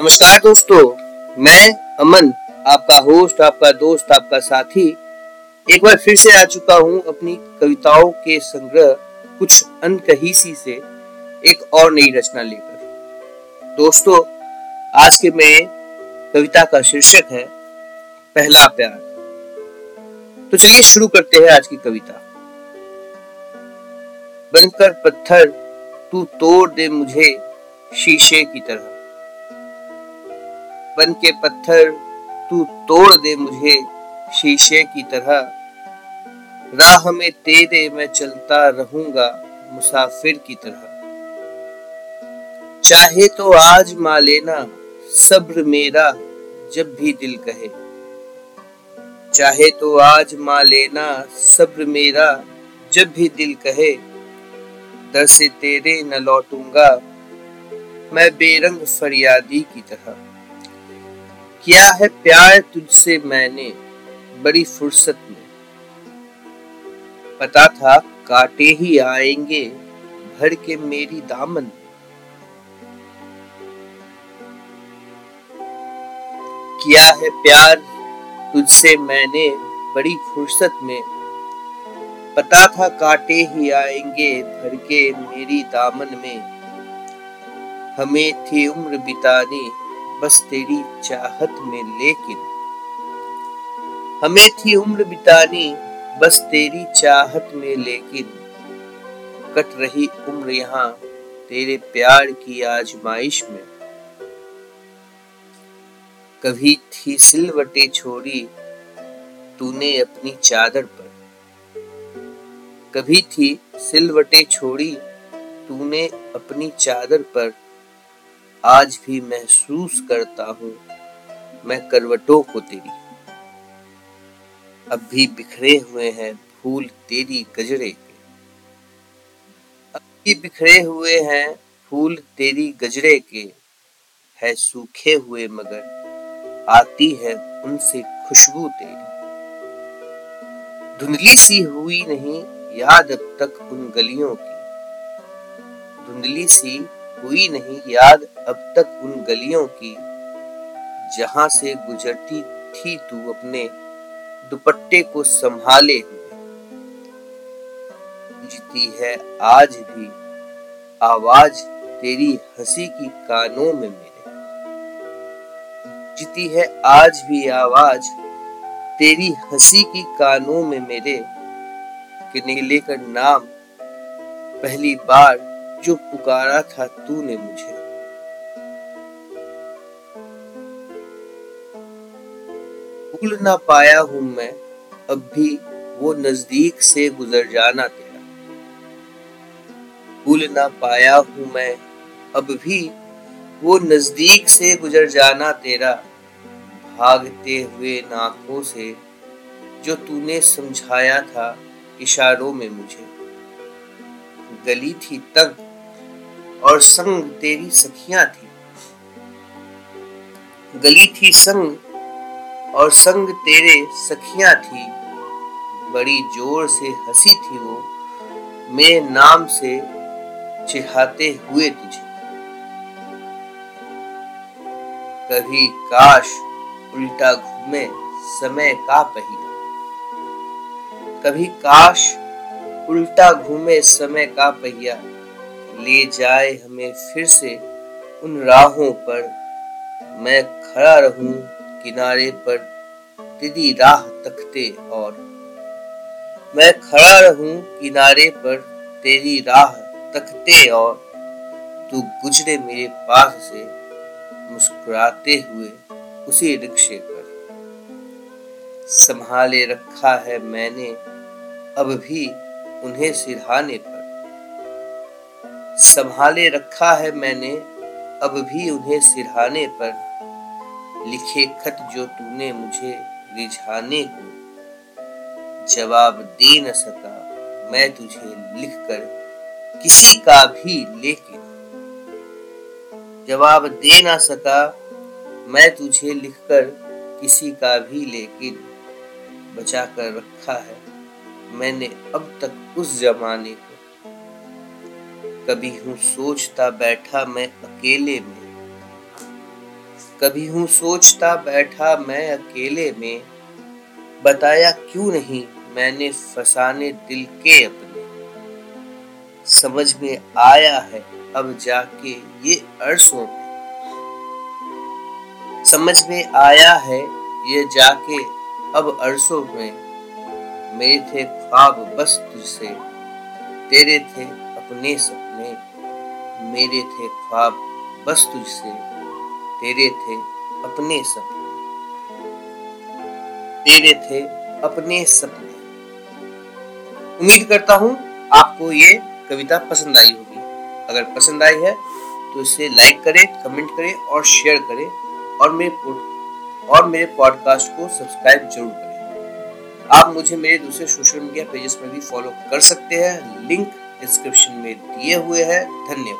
नमस्कार दोस्तों, मैं अमन, आपका होस्ट आपका दोस्त, आपका साथी। एक बार फिर से आ चुका हूँ अपनी कविताओं के संग्रह कुछ अनकही सी से, एक और नई रचना लेकर। दोस्तों, आज के मैं कविता का शीर्षक है, पहला प्यार। तो चलिए शुरू करते हैं आज की कविता। बनकर पत्थर तू तोड़ दे मुझे शीशे की तरह। बन के पत्थर तू तोड़ दे मुझे शीशे की तरह। राह में तेरे मैं चलता रहूँगा मुसाफिर की तरह। चाहे तो आज मा लेना सब्र मेरा जब भी दिल कहे। चाहे तो आज मा लेना सब्र मेरा जब भी दिल कहे। दर से तेरे न लौटूँगा मैं बेरंग फरियादी की तरह। किया है प्यार तुझसे मैंने? बड़ी फुर्सत में। पता था काटे ही आएँगे भर के मेरी दामन किया है प्यार तुझसे मैंने? बड़ी फुर्सत में। पता था काटे ही आएँगे भर के मेरी दामन में। हमें थी उम्र बितानी बस तेरी चाहत में, लेकिन हमें थी उम्र बितानी, बस तेरी चाहत में, लेकिन कट रही उम्र यहाँ, तेरे प्यार की आजमाइश में। कभी थी सिलवटे छोड़ी, तूने अपनी चादर पर। कभी थी सिलवटे छोड़ी, तूने अपनी चादर पर। आज भी महसूस करता हूँ मैं करवटों को तेरी। अब भी बिखरे हुए हैं फूल तेरी गजरे के। अब भी बिखरे हुए हैं फूल तेरी गजरे के। है सूखे हुए मगर आती है उनसे खुशबू तेरी। धुंधली सी हुई नहीं याद अब तक उन गलियों की। धुंधली सी हुई नहीं याद अब तक उन गलियों की, जहाँ से गुजरती थी तू अपने दुपट्टे को संभाले हुए। जीती है आज भी आवाज़ तेरी हँसी की कानों में मेरे। जीती है आज भी आवाज़ तेरी हँसी की कानों में मेरे। कि लेकर नाम पहली बार जो पुकारा था तूने मुझे। भूल ना पाया हूँ मैं, अब भी वो नज़दीक से गुजर जाना तेरा। भूल ना पाया हूँ मैं, अब भी वो नज़दीक से गुजर जाना तेरा। भागते हुए नाकों से जो तूने समझाया था इशारों में मुझे। गली थी तंग और संग तेरी सखियाँ थी। गली थी संग और संग तेरे सखियाँ थी। बड़ी ज़ोर से हँसी थी वो मेरे नाम से चिढ़ाते हुए तुझे। कभी काश उल्टा घूमे समय का पहिया। कभी काश उल्टा घूमे समय का पहिया। ले जाए हमें फिर से उन राहों पर। मैं खड़ा रहूँ किनारे पर तेरी राह तकते और। मैं खड़ा रहूँ किनारे पर तेरी राह तकते और। तू गुजरे मेरे पास से मुस्कुराते हुए उसी रिक्शे पर। संभाले रखा है मैंने, अब भी उन्हें सिरहाने पर। संभाले रखा है मैंने, अब भी उन्हें सिरहाने पर। लिखे खत जो तूने मुझे रिझाने को। जवाब दे न सका मैं तुझे लिखकर किसी का भी लेकिन जवाब दे ना सका मैं तुझे लिखकर किसी का भी लेकिन बचा कर रखा है मैंने अब तक उस जमाने को कभी हूँ सोचता बैठा मैं अकेले में। कभी हूँ सोचता बैठा मैं अकेले में। बताया क्यों नहीं मैंने फसाने दिल के अपने। समझ में आया है अब जाके ये अरसों में। समझ में आया है ये जाके अब अरसों में। मेरे थे ख्वाब बस तुझसे, तेरे थे अपने सपने मेरे थे ख्वाब, बस तुझसे तेरे थे अपने सपने। तेरे थे अपने सपने। उम्मीद करता हूँ आपको ये कविता पसंद आई होगी। अगर पसंद आई है तो इसे लाइक करें कमेंट करें और शेयर करें और मेरे और मेरे पॉडकास्ट को सब्सक्राइब ज़रूर करें। आप मुझे मेरे दूसरे सोशल मीडिया पेजेस में भी फॉलो कर सकते हैं। लिंक डिस्क्रिप्शन में दिए हुए हैं। धन्यवाद।